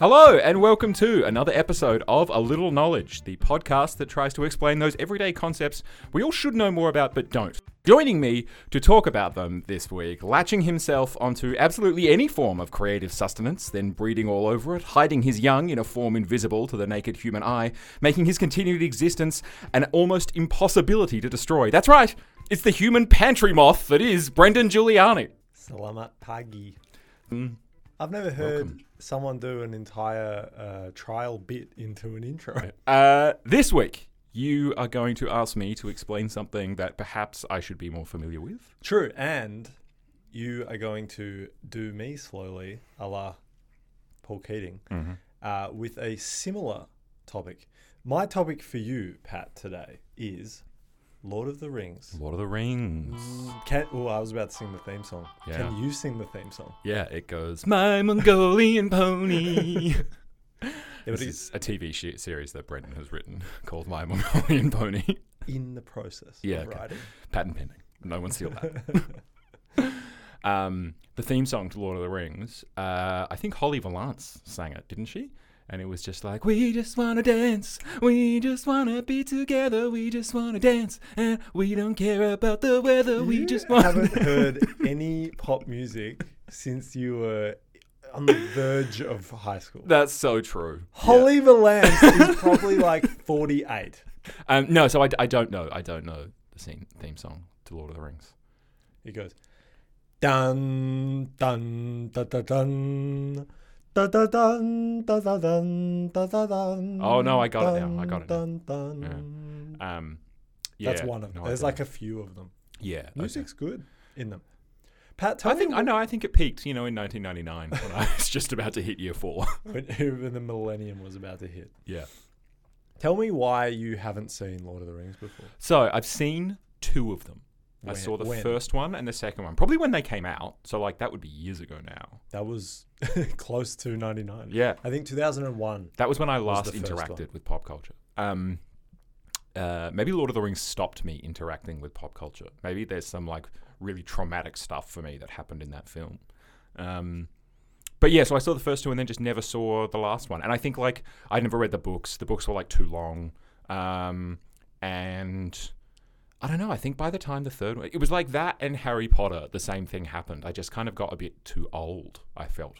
Hello, and welcome to another episode of A Little Knowledge, the podcast that tries to explain those everyday concepts we all should know more about but don't. Joining me to talk about them this week, latching himself onto absolutely any form of creative sustenance, then breeding all over it, hiding his young in a form invisible to the naked human eye, making his continued existence an almost impossibility to destroy. That's right, it's the human pantry moth that is Brendan Giuliani. Salamat pagi. Mm. I've never heard Welcome. Someone do an entire uh, trial bit into an intro. Uh, this week, you are going to ask me to explain something that perhaps I should be more familiar with. True, and you are going to do me slowly, a la Paul Keating, uh, with a similar topic. My topic for you, Pat, today is Lord of the Rings. Lord of the Rings. Can, oh, I was about to sing the theme song. Yeah. Can you sing the theme song? Yeah, it goes, My Mongolian Pony. Yeah, this is a TV sh- series that Brendan has written called My Mongolian Pony. in the process Yeah, of okay. writing. Patent pending. No one steal that. um, the theme song to Lord of the Rings, uh, I think Holly Valance sang it, didn't she? And it was just like, we just want to dance. We just want to be together. We just want to dance. And we don't care about the weather. we just want haven't heard any pop music since you were on the verge of high school. That's so true. Holly Valance is probably like 48. Um, no, so I, I don't know. I don't know the scene, theme song to Lord of the Rings. He goes, dun, dun, da, da, dun. Da, da, dun, da, da, dun, da, da, dun. Oh, no, I got it now. I got it now. Dun, dun. Um, yeah, That's one of them. no, There's don't. like a few of them. yeah. okay. Music's good in them. Pat, tell I think me I know. I think it peaked, you know, in 1999 when I was just about to hit year four. when, when the millennium was about to hit. yeah. Tell me why you haven't seen Lord of the Rings before. So I've seen two of them. I saw the when? first one and the second one, probably when they came out. So like that would be years ago now. That was close to 99. Yeah, I think 2001. that was when I last interacted with pop culture. Um, uh, maybe Lord of the Rings stopped me interacting with pop culture. Maybe there's some like really traumatic stuff for me that happened in that film. Um, but yeah, so I saw the first two and then just never saw the last one. And I think like I never read the books. The books were like too long. Um, and I don't know. I think by the time the third one, it was like that and Harry Potter, the same thing happened. I just kind of got a bit too old. I felt.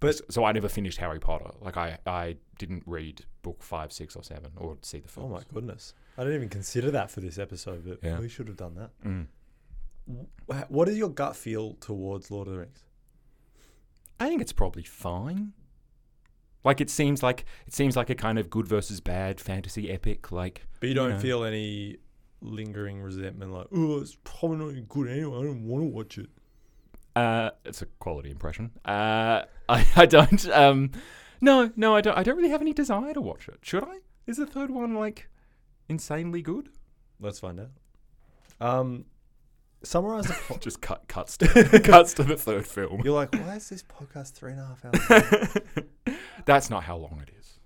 But- so I never finished Harry Potter. Like I, I didn't read book five, six, or seven, or see the film. Oh my goodness. I didn't even consider that for this episode, but Yeah. we should have done that. Mm. Wh- What is your gut feel towards Lord of the Rings? I think it's probably fine. Like it seems like it seems like a kind of good versus bad fantasy epic. Like But you don't know. feel any lingering resentment like, oh, it's probably not good anyway. I don't want to watch it. Uh, it's a quality impression. Uh, I, I don't. Um, no, no, I don't. I don't really have any desire to watch it. Should I? Is the third one like insanely good? Let's find out. Um, summarize the plot. Just cut cuts to cuts to the third film. You're like, why is this podcast three and a half hours? long?" That's not how long it is.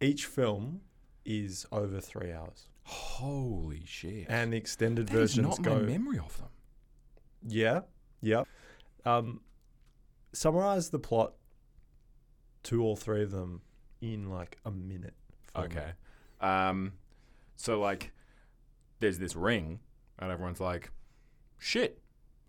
Each film is over three hours, Holy shit! and the extended version. is not go. my memory of them. Yeah, yeah. Um, summarize the plot two or three of them in like a minute. Okay. Um, so like, there's this ring, and everyone's like, "Shit,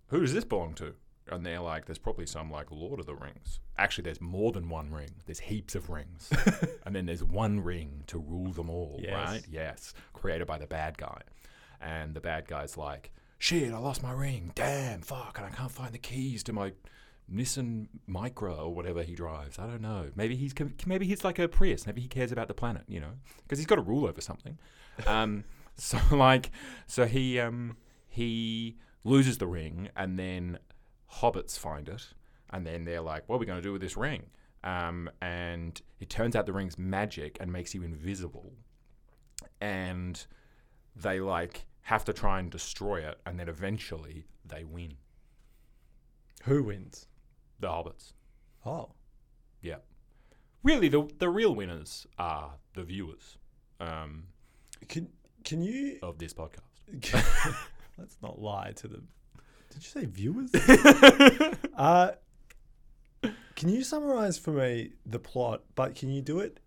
who does this belong to?" And they're like, "There's probably some like Lord of the Rings." Actually, there's more than one ring. There's heaps of rings, and then there's one ring to rule them all, Yes. right? Yes, created by the bad guy, and the bad guy's like, "Shit, I lost my ring. Damn, fuck, and I can't find the keys to my." Nissan Micra or whatever he drives. I don't know. Maybe he's maybe he's like a Prius. Maybe he cares about the planet. You know, because he's got to rule over something. Um, so like, so he um he loses the ring, and then hobbits find it, and then they're like, "What are we going to do with this ring?" Um, and it turns out the ring's magic and makes you invisible, and they like have to try and destroy it, and then eventually they win. Who wins? The hobbits. Oh, Yeah. Really, the the real winners are the viewers um, can can you? of this podcast. Let's not lie to the. Did you say viewers? uh, Can you summarize for me the plot? But can you do it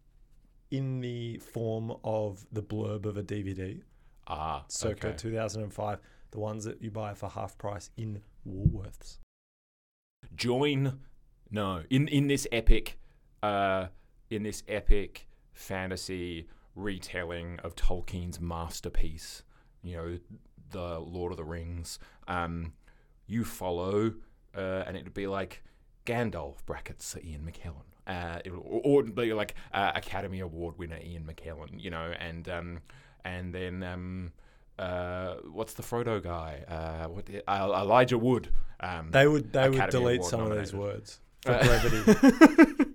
in the form of the blurb of a DVD, Ah, circa okay. 2005, the ones that you buy for half price in Woolworths? join no in in this epic uh in this epic fantasy retelling of Tolkien's masterpiece you know the Lord of the Rings um you follow uh, and it'd be like Gandalf brackets Ian McKellen uh it, or, be like uh, Academy Award winner Ian McKellen you know and um and then um uh, what's the Frodo guy? Uh, what uh, Elijah Wood. Um, They would they would delete Award some of those words for brevity.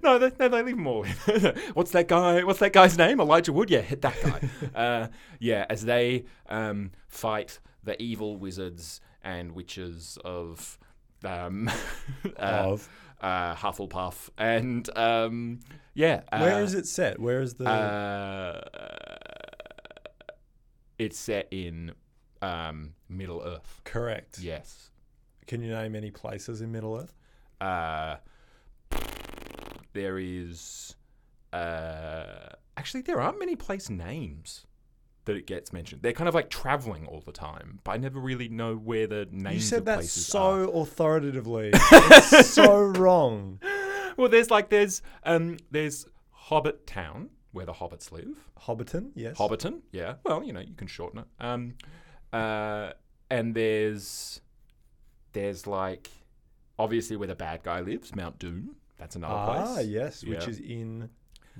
No, they, no, they leave them all in. what's that guy? What's that guy's name? Elijah Wood. Yeah, hit that guy. uh, yeah, as they um, fight the evil wizards and witches of um, uh, of uh, Hufflepuff, and um, yeah, uh, where is it set? Where is the? Uh, it's set in um, Middle Earth. correct. Yes. Can you name any places in Middle Earth? Uh, there is uh, actually there aren't many place names that it gets mentioned. They're kind of like traveling all the time, but I never really know where the names You said of that places so authoritatively. it's so wrong. Well, there's like there's um there's Hobbit Town where the hobbits live. Hobbiton, yes. Hobbiton, yeah. Well, you know, you can shorten it. Um, uh, and there's there's like obviously where the bad guy lives, Mount Doom. That's another Ah, place. Ah, yes, which is in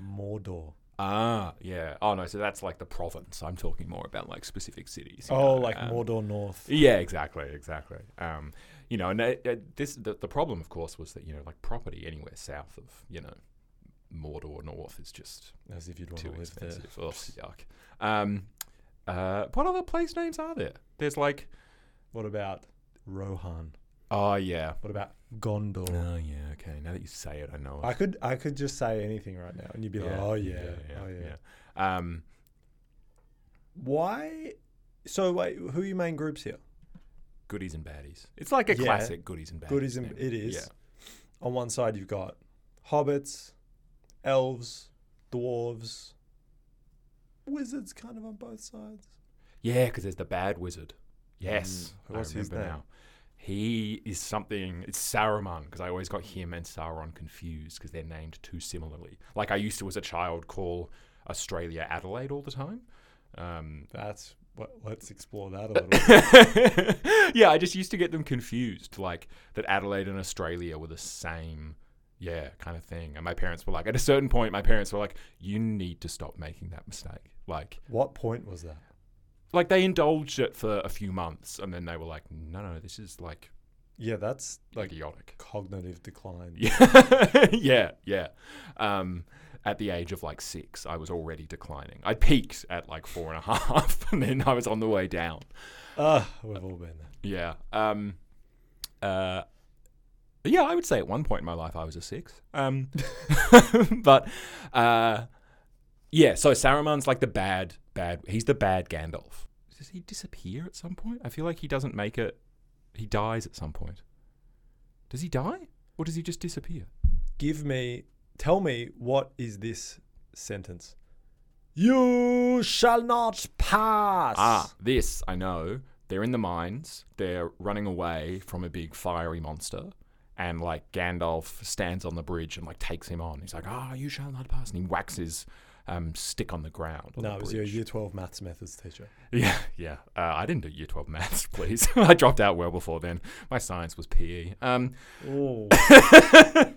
Mordor. Ah, yeah. Oh no, so that's like the province. I'm talking more about like specific cities. Oh, know, like um, Mordor North. Yeah, exactly, exactly. Um, you know, and uh, uh, this the, the problem, of course, was that you know, like property anywhere south of you know Mordor North is just As if you'd want to live expensive. Ugh, yuck. Um, uh, what other place names are there? There's like. What about Rohan? Oh yeah, What about Gondor? oh yeah. Okay, now that you say it, I know. It. I could I could just say anything right now, and you'd be like, oh yeah, oh yeah. yeah. Um, Why? So wait, who are your main groups here? goodies and baddies. It's like a Yeah. classic goodies and baddies. Goodies and it is. Yeah. On one side, you've got hobbits, elves, dwarves, wizards, kind of on both sides. Yeah, because there's the bad wizard. Yes, Mm, I what's his remember name? now. He is something. It's Saruman because I always got him and Sauron confused because they're named too similarly. Like I used to, as a child, call Australia Adelaide all the time. Um, That's what. Let's explore that a little. yeah, I just used to get them confused, like that Adelaide and Australia were the same, yeah, kind of thing. And my parents were like, at a certain point, my parents were like, "You need to stop making that mistake." Like, what point was that? Like they indulged it for a few months, and then they were like, "No, no, this is like Yeah, that's like idiotic." cognitive decline. Yeah, yeah, yeah. Um, at the age of like six, I was already declining. I peaked at like four and a half, and then I was on the way down. Ah, we've all been there. Yeah. Um, uh, yeah, I would say at one point in my life I was a six. Um, but uh, yeah, so Saruman's like the bad, bad. He's the bad Gandalf. Does he disappear at some point? I feel like he doesn't make it. He dies at some point. Does he die, or does he just disappear? Give me, tell me, what is this sentence? You shall not pass. Ah, this I know. They're in the mines. They're running away from a big fiery monster, and like Gandalf stands on the bridge and like takes him on. He's like, "Ah, you shall not pass," and he whacks his um, stick on the ground. on No, the it was your year 12 maths methods teacher. Yeah, yeah. Uh, I didn't do year twelve maths, please. I dropped out well before then. My science was PE. Um.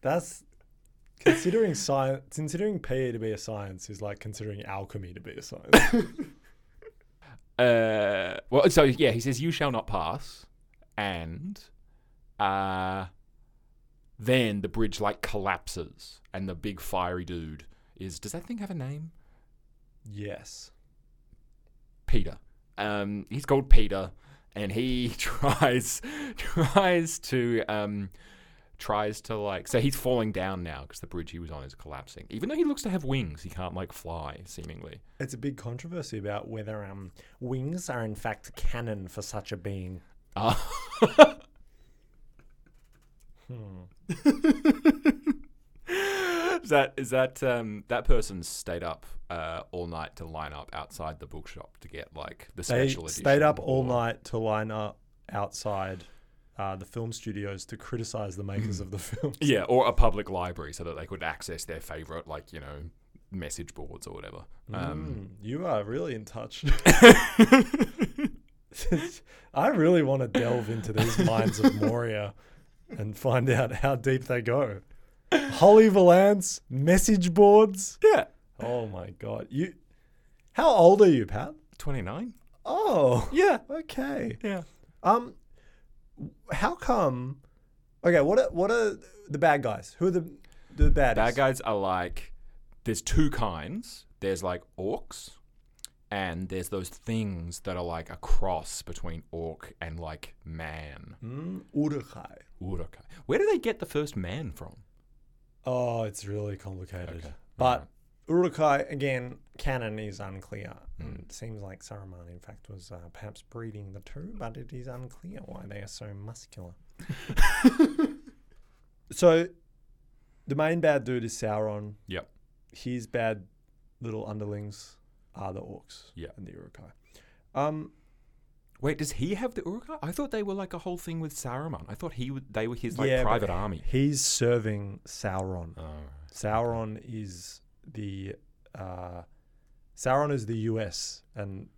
That's considering science, considering PE to be a science is like considering alchemy to be a science. uh, well, so yeah, he says, "You shall not pass," and uh, then the bridge like collapses, and the big fiery dude is. Does that thing have a name? yes. Peter. Um, he's called Peter, and he tries tries to um, tries to like. So he's falling down now because the bridge he was on is collapsing. Even though he looks to have wings, he can't like fly. Seemingly. It's a big controversy about whether um, wings are in fact canon for such a being. Uh, is that is that um, that person stayed up uh, all night to line up outside the bookshop to get like the They special edition? stayed up all or- night to line up outside uh, the film studios to criticize the makers of the film. Yeah, or a public library so that they could access their favorite, like you know, message boards or whatever. Um, Mm, you are really in touch. I really want to delve into these minds of Moria and find out how deep they go. Holly Valance, message boards. yeah, Oh my god. You How old are you, Pat? twenty nine. Oh, Yeah, okay. yeah. Um how come Okay, what are what are the bad guys? Who are the the bad Bad guys are like there's two kinds. There's like orcs, and there's those things that are like a cross between orc and like man. Mm, Uruk-hai. Urukai. Where do they get the first man from? Oh, it's really complicated. Okay. But Uruk-hai, again, canon is unclear. And it seems like Saruman, in fact, was uh, perhaps breeding the two, but it is unclear why they are so muscular. so, the main bad dude is Sauron. Yep. His bad little underlings are the orcs Yeah. and the Uruk-hai. Um, Wait, does he have the Uruk-hai? I thought they were like a whole thing with Saruman. I thought he would, they were his like Yeah, but private army. he's serving Sauron. Oh. Sauron is the uh, Sauron is the US and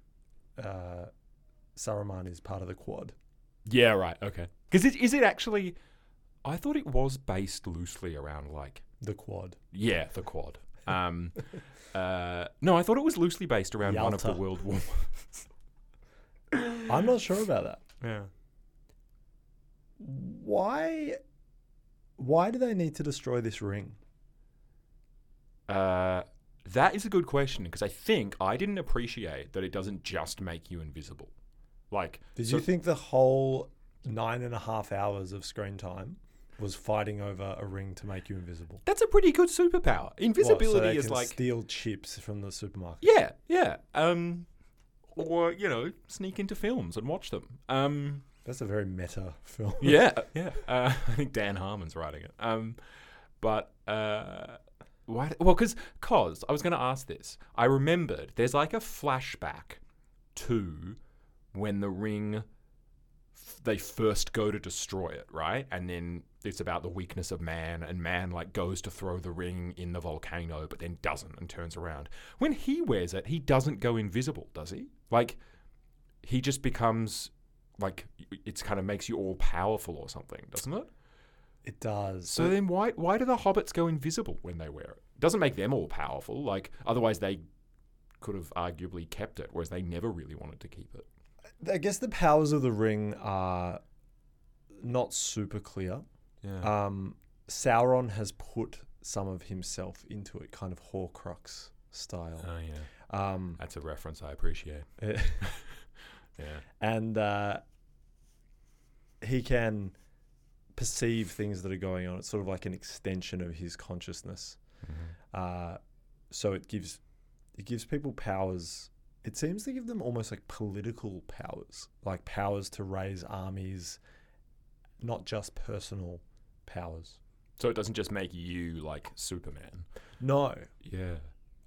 uh, Saruman is part of the Quad. Yeah, right. Okay. Because it, is it actually? I thought it was based loosely around like The Quad. yeah, the Quad. Um, uh, no, I thought it was loosely based around one of the Yalta. World War. I'm not sure about that. Yeah. Why? Why do they need to destroy this ring? Uh, that is a good question because I think I didn't appreciate that it doesn't just make you invisible. Like, Did so- you think the whole nine and a half hours of screen time was fighting over a ring to make you invisible? that's a pretty good superpower? What, so Invisibility they is can like steal chips from the supermarket. Yeah, yeah. Um, or you know, sneak into films and watch them. Um, That's a very meta film. yeah, yeah. Uh, I think Dan Harmon's writing it. Um, but uh, why? Well, because cause I was going to ask this. I remembered there's like a flashback to when the ring they first go to destroy it, right? And then it's about the weakness of man, and man like goes to throw the ring in the volcano, but then doesn't and turns around. When he wears it, he doesn't go invisible, does he? Like he just becomes like it's kind of makes you all powerful or something, doesn't it? It does. So then why why do the hobbits go invisible when they wear it? Doesn't make them all powerful. Like otherwise they could have arguably kept it, whereas they never really wanted to keep it. I guess the powers of the ring are not super clear. Yeah. Um, Sauron has put some of himself into it, kind of Horcrux style. oh yeah. Um, That's a reference I appreciate. Yeah. and uh, he can perceive things that are going on. It's sort of like an extension of his consciousness. Uh, so it gives it gives people powers. It seems to give them almost like political powers, like powers to raise armies, not just personal powers. So it doesn't just make you like Superman. No, Yeah.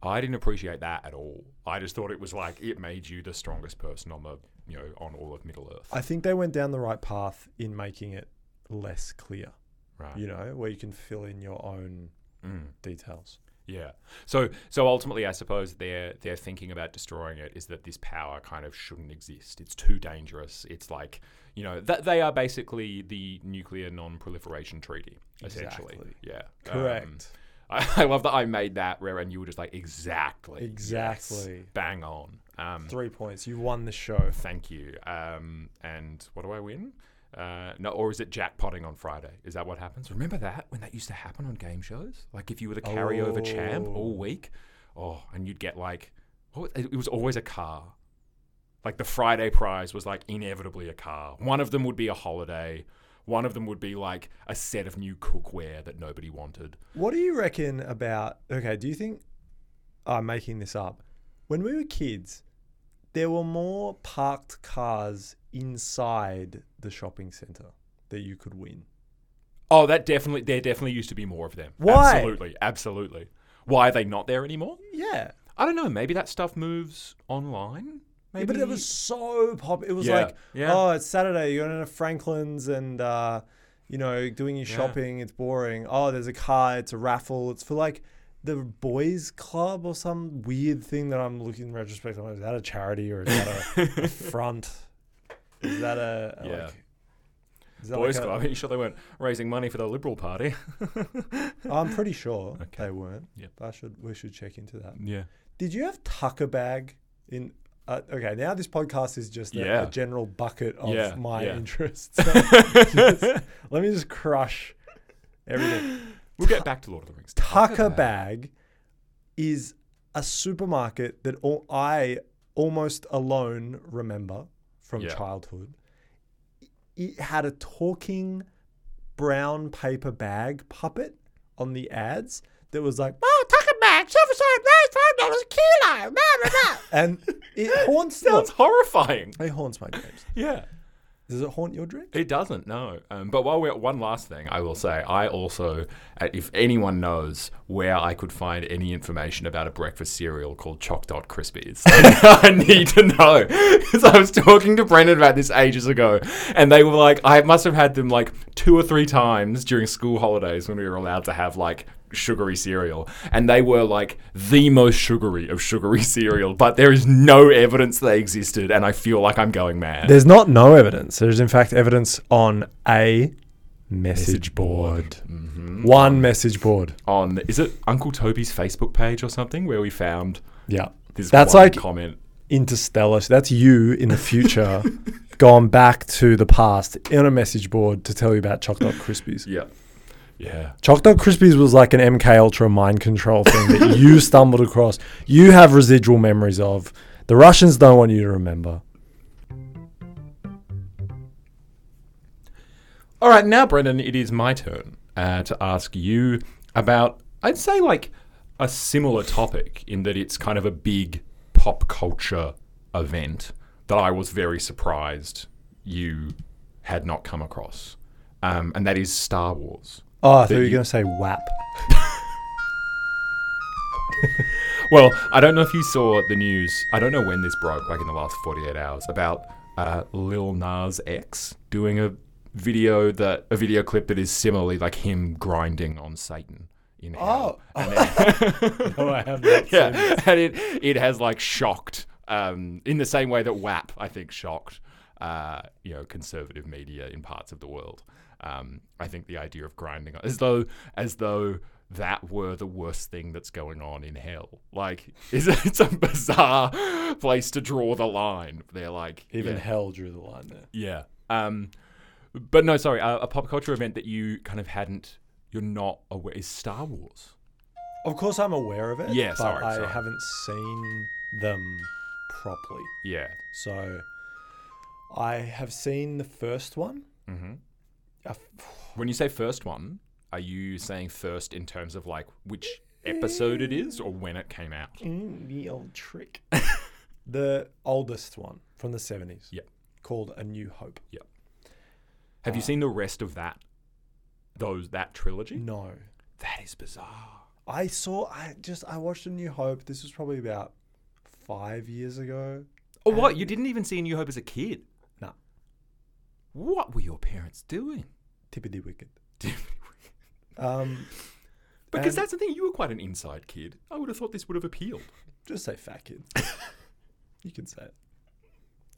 I didn't appreciate that at all. I just thought it was like it made you the strongest person on the you know on all of Middle Earth. I think they went down the right path in making it less clear. right. You know, where you can fill in your own Mm. details. Yeah. So so ultimately I suppose their their thinking about destroying it is that this power kind of shouldn't exist. It's too dangerous. It's like, you know, that they are basically the nuclear non-proliferation treaty essentially. Exactly. Yeah. Correct. Um, I, I love that I made that rare and you were just like exactly. yes, Exactly. bang on. Um Three points. You won the show. thank you. Um and what do I win? Uh, no, or is it jackpotting on Friday? Is that what happens? Remember that when that used to happen on game shows? Like if you were the carryover champ all Oh. week, oh, and you'd get like, what, was- it was always a car. Like the Friday prize was like inevitably a car. One of them would be a holiday. One of them would be like a set of new cookware that nobody wanted. What do you reckon about? Okay, do you think I'm making this up? When we were kids, there were more parked cars inside the shopping center that you could win. Oh, that definitely. There definitely used to be more of them. Why? Absolutely, absolutely. Why are they not there anymore? Yeah. I don't know. Maybe that stuff moves online. Yeah, but it was so pop. It was Yeah, like, yeah. oh, it's Saturday. You're going to Franklin's and, uh, you know, doing your Yeah. shopping. It's boring. Oh, there's a car. It's a raffle. It's for like the boys' club or some weird thing that I'm looking in retrospect. I'm like, is that a charity or is that a, front? Is that a, a, Yeah. like, Boys like a- Club. Are you sure they weren't raising money for the Liberal Party? I'm pretty sure Okay. they weren't. But I should we should check into that. yeah. Did you have Tuckerbag in? Uh, okay, now this podcast is just a, Yeah. a general bucket of Yeah, my yeah. interests. Just- let me just crush everything. We'll get back to Lord of the Rings. Tuckerbag is a supermarket that all, I almost alone remember from childhood. It had a talking brown paper bag puppet on the ads that was like, "Oh, Tuckerbag, silver side, five dollars a kilo," blah, blah, blah." and it haunts. Sounds look, horrifying. it haunts my dreams. Yeah. Does it haunt your dreams? It doesn't, no. Um, but while we're at one last thing, I will say I also, uh, if anyone knows where I could find any information about a breakfast cereal called Choc Dot Krispies, I need to know. Because I was talking to Brendan about this ages ago, and they were like, I must have had them like two or three times during school holidays when we were allowed to have like sugary cereal, and they were like the most sugary of sugary cereal, but there is no evidence they existed, and I feel like I'm going mad. There's not no evidence. There's in fact evidence on a message board. Mm-hmm. One message board. on is it Uncle Toby's Facebook page or something where we found Yeah. this That's like comment. interstellar. So that's you in the future gone back to the past in a message board to tell you about Choc Dot Krispies. Yeah, yeah. Choc Dot Krispies was like an MK Ultra mind control thing that you stumbled across. You have residual memories of. The Russians don't want you to remember. All right, now Brendan, it is my turn uh, to ask you about. I'd say like a similar topic in that it's kind of a big pop culture event that I was very surprised you had not come across, um, and that is Star Wars. Oh, I thought you were you- going to say WAP. Well, I don't know if you saw the news. I don't know when this broke, like in the last 48 hours, about uh, Lil Nas X doing a video that a video clip that is similarly like him grinding on Satan in hell. Oh. No, I have not yeah, and it it has like shocked um, in the same way that WAP I think shocked uh, you know conservative media in parts of the world. Um, I think the idea of grinding as though as though that were the worst thing that's going on in hell. Like it's, it's a bizarre place to draw the line. They're like Even yeah. hell drew the line there. Yeah. Um, but no, sorry. Uh, a pop culture event that you kind of hadn't, you're not aware is Star Wars. Of course, I'm aware of it. Yeah, but sorry, I sorry. haven't seen them properly. Yeah. So I have seen the first one. hmm f- When you say first one, are you saying first in terms of like which episode it is or when it came out? Mm, the old trick. the oldest one from the 70s. Yep. Called A New Hope. Yeah. Have you Uh, seen the rest of that? Those that trilogy? No. That is bizarre. I saw, I just, I watched A New Hope. This was probably about five years ago. Oh, what? You didn't even see A New Hope as a kid? What were your parents doing? Tippity wicked. Um, because that's the thing. You were quite an inside kid. I would have thought this would have appealed. just say fat kid. you can say it.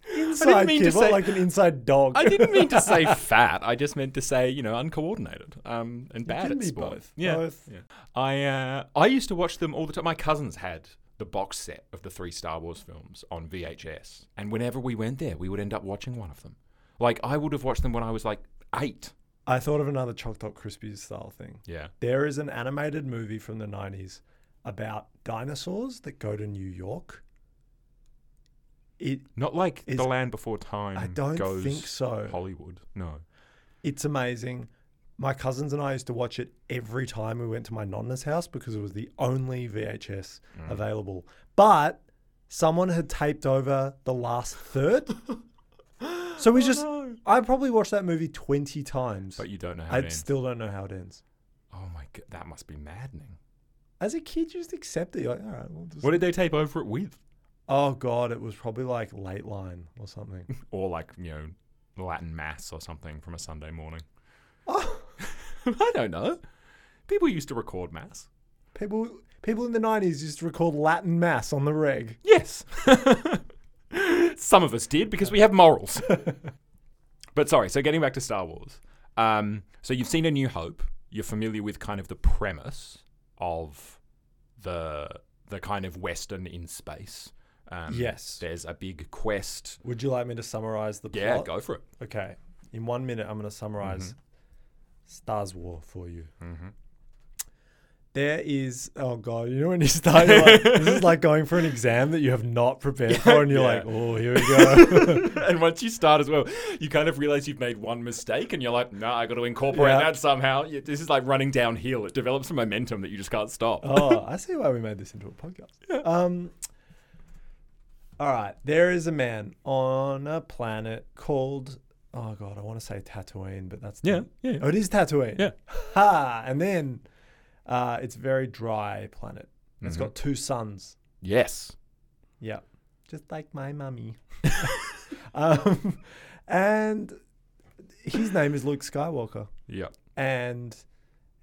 I Inside kid, to what, say. like an inside dog. I didn't mean to say fat. I just meant to say, you know, uncoordinated um, and bad at sport. both. Yeah, Both. yeah. I uh, I used to watch them all the time. My cousins had the box set of the three Star Wars films on VHS, and whenever we went there, we would end up watching one of them. Like I would have watched them when I was like eight. I thought of another Choc Dot Krispies style thing. Yeah. There is an animated movie from the 90s about dinosaurs that go to New York. It Not like Is- The Land Before Time. I don't goes think so. Hollywood. No. It's amazing. My cousins and I used to watch it every time we went to my nonna's house because it was the only VHS Mm. available. But someone had taped over the last third. So we oh, just no. I probably watched that movie twenty times. But you don't know how I it ends. still don't know how it ends. oh my god, that must be maddening. As a kid, you just accept it. You're like, all right, we'll just. What did they tape over it with? Oh god, it was probably like Lateline or something. Or like you know, Latin mass or something from a Sunday morning. oh, I don't know. People used to record mass. people, people in the nineties used to record Latin mass on the reg. Yes. Some of us did because we have morals. but sorry, so getting back to Star Wars. Um, so you've seen A New Hope. You're familiar with kind of the premise of the the kind of western in space. Um, Yes. There's a big quest. Would you like me to summarize the plot? Yeah, go for it. Okay. In one minute, I'm going to summarize Mm-hmm. Stars War for you. hmm There is, oh God, you know when you start, like, this is like going for an exam that you have not prepared for, and you're Yeah. like, oh, here we go. and once you start as well, you kind of realize you've made one mistake, and you're like, "No, I got to incorporate Yeah. that somehow." This is like running downhill. It develops a momentum that you just can't stop. oh, I see why we made this into a podcast. Um, all right, there is a man on a planet called, oh God, I want to say Tatooine, but that's Yeah, not- yeah. Oh, it is Tatooine. Yeah. Ha! And then uh, it's a very dry planet. It's Mhm. got two suns. Yes. Yeah. Just like my mummy. um, and his name is Luke Skywalker. Yeah. And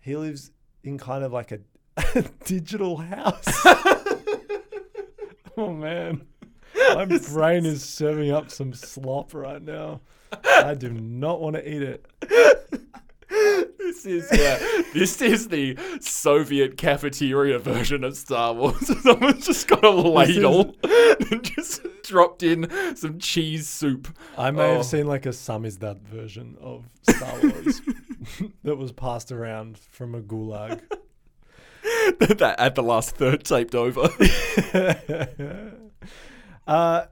he lives in kind of like a, digital house. oh, man. My brain is serving up some slop right now. I do not want to eat it. This is yeah. this is the Soviet cafeteria version of Star Wars. Someone's just got a ladle and just dropped in some cheese soup. I may Oh. have seen like a samizdat version of Star Wars that was passed around from a gulag. that at the last third taped over. uh,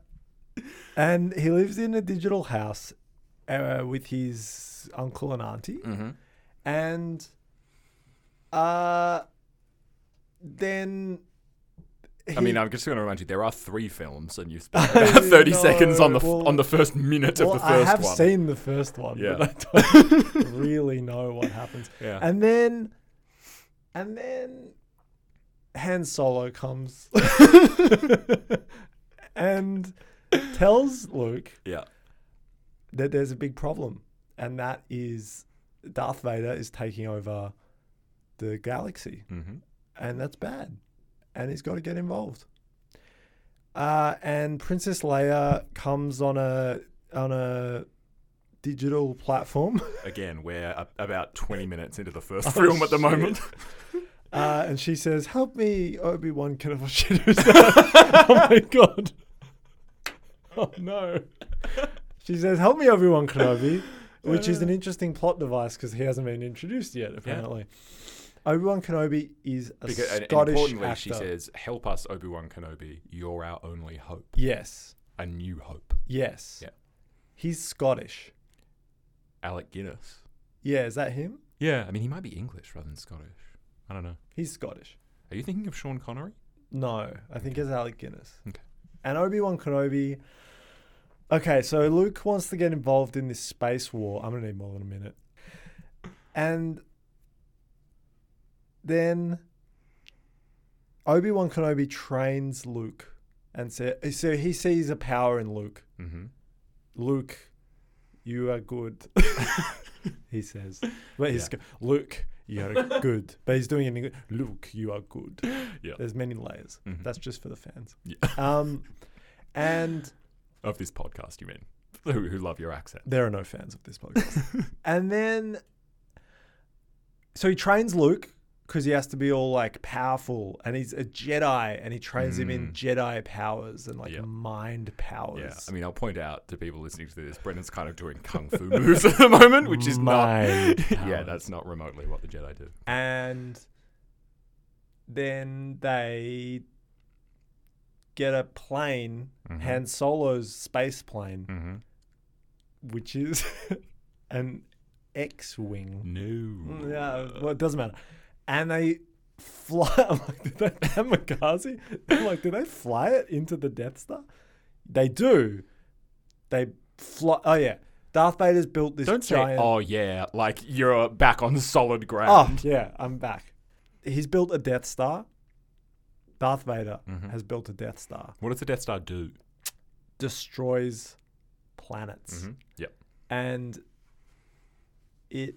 and he lives in a digital house uh, with his uncle and auntie. mm-hmm. And uh, then. I mean, I'm just going to remind you, there are three films, and you spent about 30 seconds on the well- on the first minute well, of the first one. I have one. seen the first one, Yeah. but I don't really know what happens. yeah. And then, and then, Han Solo comes and tells Luke yeah. that there's a big problem, and that is Darth Vader is taking over the galaxy, Mm-hmm. and that's bad, and he's got to get involved. Uh, and Princess Leia comes on a on a digital platform. Again, we're about 20 minutes into the first Oh, film at the moment. Uh, and she says, "Help me, Obi Wan Kenobi." Shit, oh my god! Oh no! She says, "Help me, Obi Wan Kenobi," which is an uh, interesting plot device because he hasn't been introduced yet. Apparently, Obi Wan Kenobi is a Because, and Scottish importantly, actor. she says, "Help us, Obi Wan Kenobi. You're our only hope, "Yes, a new hope." yes." Yeah. He's Scottish. Alec Guinness. Yeah, is that him? Yeah, I mean, he might be English rather than Scottish. I don't know. He's Scottish. Are you thinking of Sean Connery? No, I think it's Alec Guinness. Okay. And Obi Wan Kenobi. Okay, so Luke wants to get involved in this space war. I'm gonna need more than a minute. And then Obi Wan Kenobi trains Luke, and so, so he sees a power in Luke. Mm-hmm. Luke, you are good. he says, but he's Yeah. Luke, you are good. But he's doing it in English. Luke, you are good. Yeah. There's many layers. Mhm. That's just for the fans. Yeah. Um, and Of this podcast, you mean? Who, who love your accent. there are no fans of this podcast. and then, so he trains Luke because he has to be all like powerful, and he's a Jedi, and he trains him in Mm. Jedi powers and like Yeah. mind powers. Yeah, I mean, I'll point out to people listening to this, Brendan's kind of doing kung fu moves at the moment, which is Mind not. yeah, that's not remotely what the Jedi do. and then they get a plane, Mhm. Han Solo's space plane, Mm-hmm. which is an X-wing. No. Yeah, well, it doesn't matter. And they fly. I'm like, did they kamikaze? I'm like, did they fly it into the Death Star? They do. They fly. Oh yeah, Darth Vader's built this Don't say, giant. oh yeah, like you're back on solid ground. Oh, ground. yeah, I'm back. He's built a Death Star. Darth Vader Mhm. has built a Death Star. What does the Death Star do? Destroys planets. Mhm. Yep. And it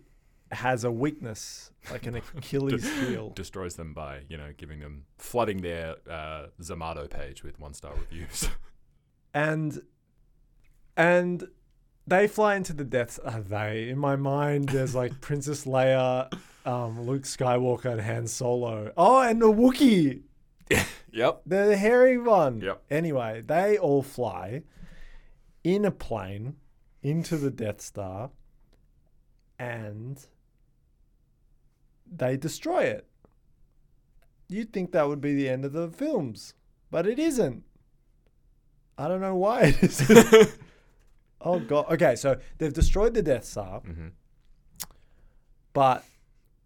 has a weakness, like an Achilles heel. Destroys them by, you know, giving them, flooding their uh, Zomato page with one star reviews. and and they fly into the death are they in my mind there's like princess leia um, luke skywalker and han solo oh and the wookiee yep. the hairy one Yep. anyway they all fly in a plane into the death star and they destroy it you'd think that would be the end of the films but it isn't I don't know why it isn't. oh god. Okay, so they've destroyed the Death Star, hmm but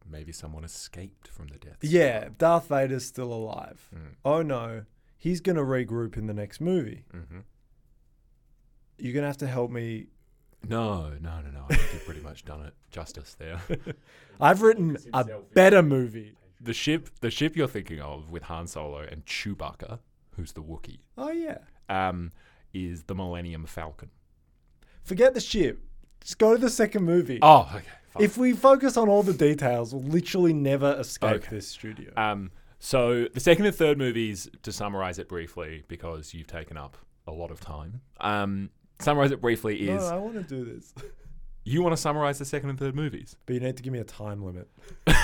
Maybe someone escaped from the Death yeah, Darth Vader's still alive. Mm. Oh no, he's gonna regroup in the next movie. hmm You're gonna have to help me. No, no, no, no. I think you've pretty much done it justice there. I've written a better movie. the ship, the ship you're thinking of with Han Solo and Chewbacca, who's the Wookiee, Oh yeah. um, is the Millennium Falcon. Forget the ship. Just go to the second movie. Oh, okay. If we focus on all the details, we'll literally never escape Okay. this studio. Um, so the second and third movies, to summarize it briefly, because you've taken up a lot of time. Um, summarize it briefly no, is I want to do this. you want to summarize the second and third movies. But you need to give me a time limit.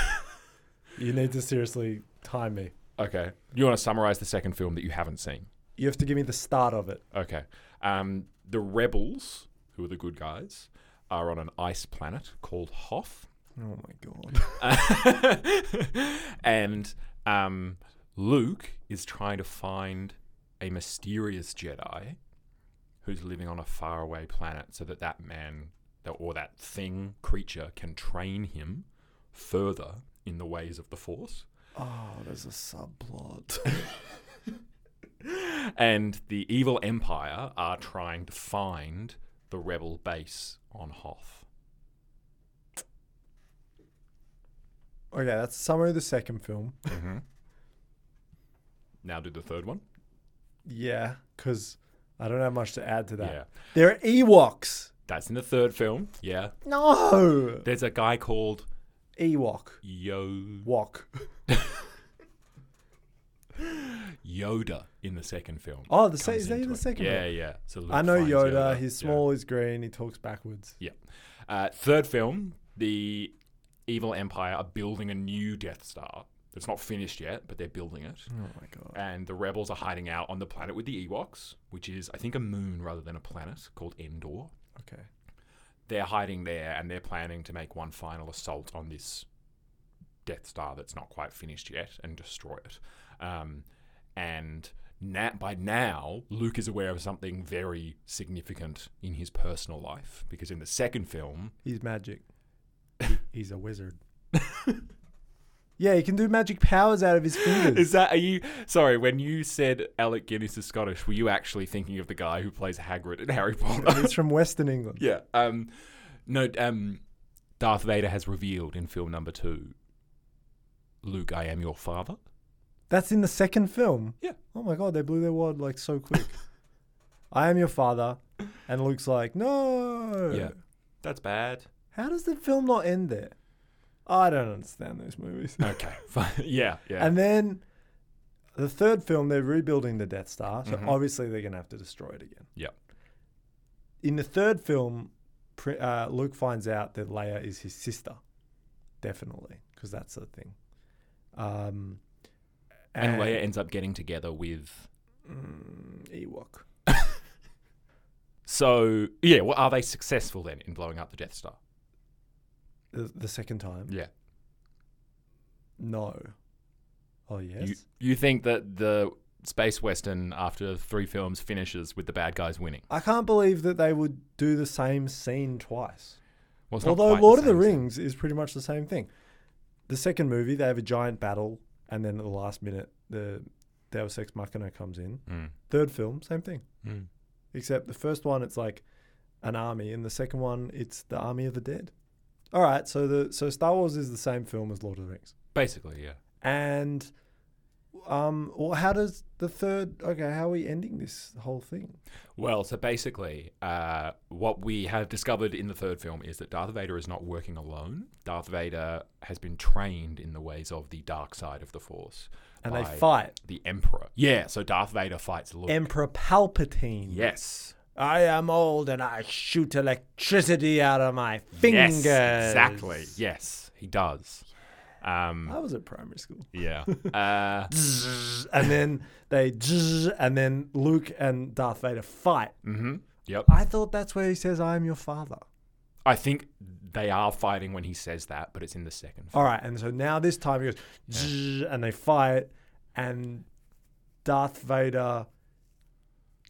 you need to seriously time me. Okay. You want to summarize the second film that you haven't seen. You have to give me the start of it. Okay. Um, the rebels, who are the good guys, are on an ice planet called Hoth. Oh my god. and um, Luke is trying to find a mysterious Jedi who's living on a faraway planet so that that man or that thing, creature, can train him further in the ways of the Force. Oh, there's a subplot. And the evil empire are trying to find the rebel base on Hoth. okay, that's a summary of the second film. Mm-hmm. Now do the third one. Yeah, because I don't have much to add to that. Yeah. There are Ewoks. That's in the third film. Yeah. No. There's a guy called Ewok. Yo Wok. Yoda in the second film. Oh, the se- is that in the second Yeah, film? yeah. So Luke I know finds Yoda. He's Yeah. small. He's green. He talks backwards. Uh, third film, the evil empire are building a new Death Star. It's not finished yet, but they're building it. Oh my god. And the rebels are hiding out on the planet with the Ewoks, which is, I think, a moon rather than a planet called Endor. Okay. They're hiding there and they're planning to make one final assault on this Death Star that's not quite finished yet and destroy it. Um, and na- by now, Luke is aware of something very significant in his personal life because in the second film, He's magic. He- He's a wizard. yeah, he can do magic powers out of his fingers. Is that are you sorry, when you said Alec Guinness is Scottish, were you actually thinking of the guy who plays Hagrid in Harry Potter? He's from Western England. yeah. Um no, um Darth Vader has revealed in film number two Luke, I am your father. That's in the second film. Yeah. Oh my god, they blew their wad like so quick. I am your father, and Luke's like, no. Yeah. That's bad. How does the film not end there? I don't understand those movies. Okay. fine. yeah, yeah. And then the third film, they're rebuilding the Death Star, so Mhm. obviously they're gonna have to destroy it again. Yep. In the third film, Pri- uh, Luke finds out that Leia is his sister, definitely, because that's the thing. Um, and Leia ends up getting together with mm, Ewok. so yeah, well, are they successful then in blowing up the Death Star? The, the second time, Yeah. no. Oh yes. You you think that the space western after three films finishes with the bad guys winning? I can't believe that they would do the same scene twice. Well, Although Lord of the same thing. Rings is pretty much the same thing. The second movie, they have a giant battle, and then at the last minute, the Deus Ex Machina comes in. Mm. Third film, same thing. Mm. Except the first one, it's like an army, and the second one it's the army of the dead. All right, so the so Star Wars is the same film as Lord of the Rings, Basically, yeah. and um, well, how does the third? Okay, how are we ending this whole thing? Well, so basically, uh, what we have discovered in the third film is that Darth Vader is not working alone. Darth Vader has been trained in the ways of the dark side of the Force. And they fight The Emperor. Yeah, so Darth Vader fights Luke. Emperor Palpatine. yes. I am old and I shoot electricity out of my fingers. Yes, exactly. Yes, he does. Um, I was at primary school. yeah. Uh, and then they and then Luke and Darth Vader fight. Mm-hmm. Yep. I thought that's where he says, "I am your father." I think they are fighting when he says that, but it's in the second film. All right, and so now this time he goes, zzz, and they fight, and Darth Vader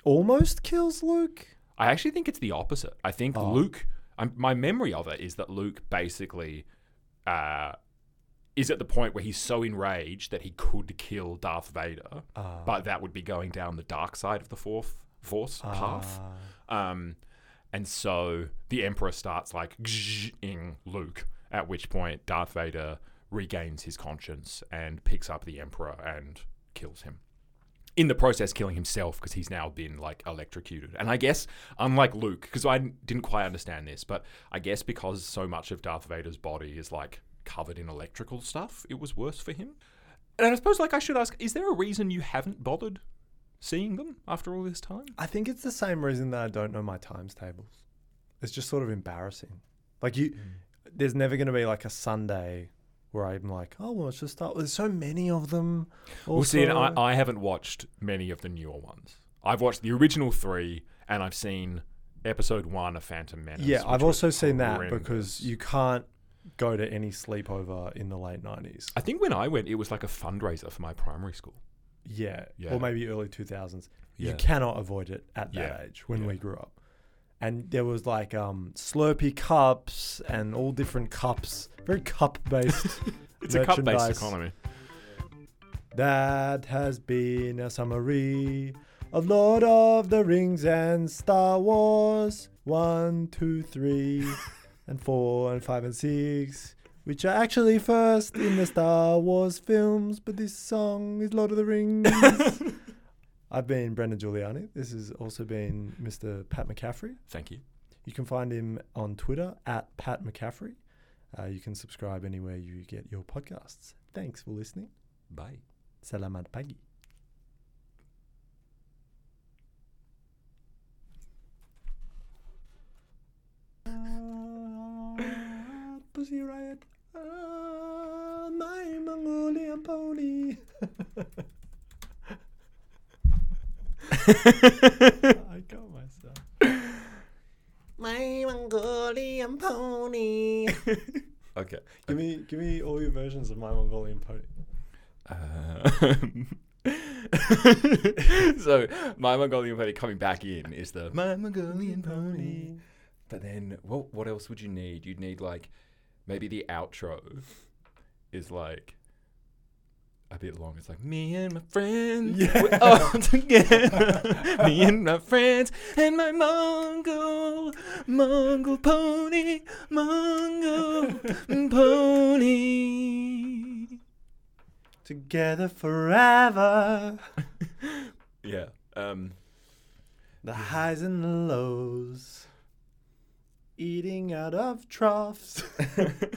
almost kills Luke. I actually think it's the opposite. I think Oh. Luke. I'm, my memory of it is that Luke basically uh, is at the point where he's so enraged that he could kill Darth Vader, Uh, but that would be going down the dark side of the fourth Force path. Ah. Um, and so the Emperor starts like ing Luke, at which point Darth Vader regains his conscience and picks up the Emperor and kills him. In the process, killing himself because he's now been like electrocuted. And I guess, unlike Luke, because I didn't quite understand this, but I guess because so much of Darth Vader's body is like covered in electrical stuff, it was worse for him. And I suppose, like, I should ask, is there a reason you haven't bothered seeing them after all this time? I think it's the same reason that I don't know my times tables. It's just sort of embarrassing. Like you, hmm. there's never going to be like a Sunday where I'm like, oh, well, let's just start. There's so many of them. Well, see, and. I, I haven't watched many of the newer ones. I've watched the original three, and I've seen episode one of Phantom Menace. yeah, I've also seen that because you can't go to any sleepover in the late 90s. I think when I went, it was like a fundraiser for my primary school. Yeah, Yeah. or maybe early 2000s. Yeah. You cannot avoid it at that Yeah, age when we grew up. And there was like um, Slurpee cups and all different cups, very cup based. It's a cup-based economy. That has been a summary of Lord of the Rings and Star Wars. One, two, three, and four, and five, and six, which are actually first in the Star Wars films, but this song is Lord of the Rings. I've been Brendan Giuliani. This has also been Mr. Pat McCaffrey. Thank you. You can find him on Twitter at Pat McCaffrey. Uh, you can subscribe anywhere you get your podcasts. Thanks for listening. Bye. Selamat pagi. Pussy Riot. Ah, my Mongolian pony. I got myself. My Mongolian pony. Okay. give me, give me all your versions of my Mongolian pony. Um, so my Mongolian pony coming back in is the my Mongolian pony. But then, what what else would you need? You'd need like maybe the outro is like a bit long. It's like me and my friends, we're Yeah. all together. me and my friends and my Mongol, Mongol pony, Mongol pony. Together forever. Yeah. Um. The highs and the lows. Eating out of troughs.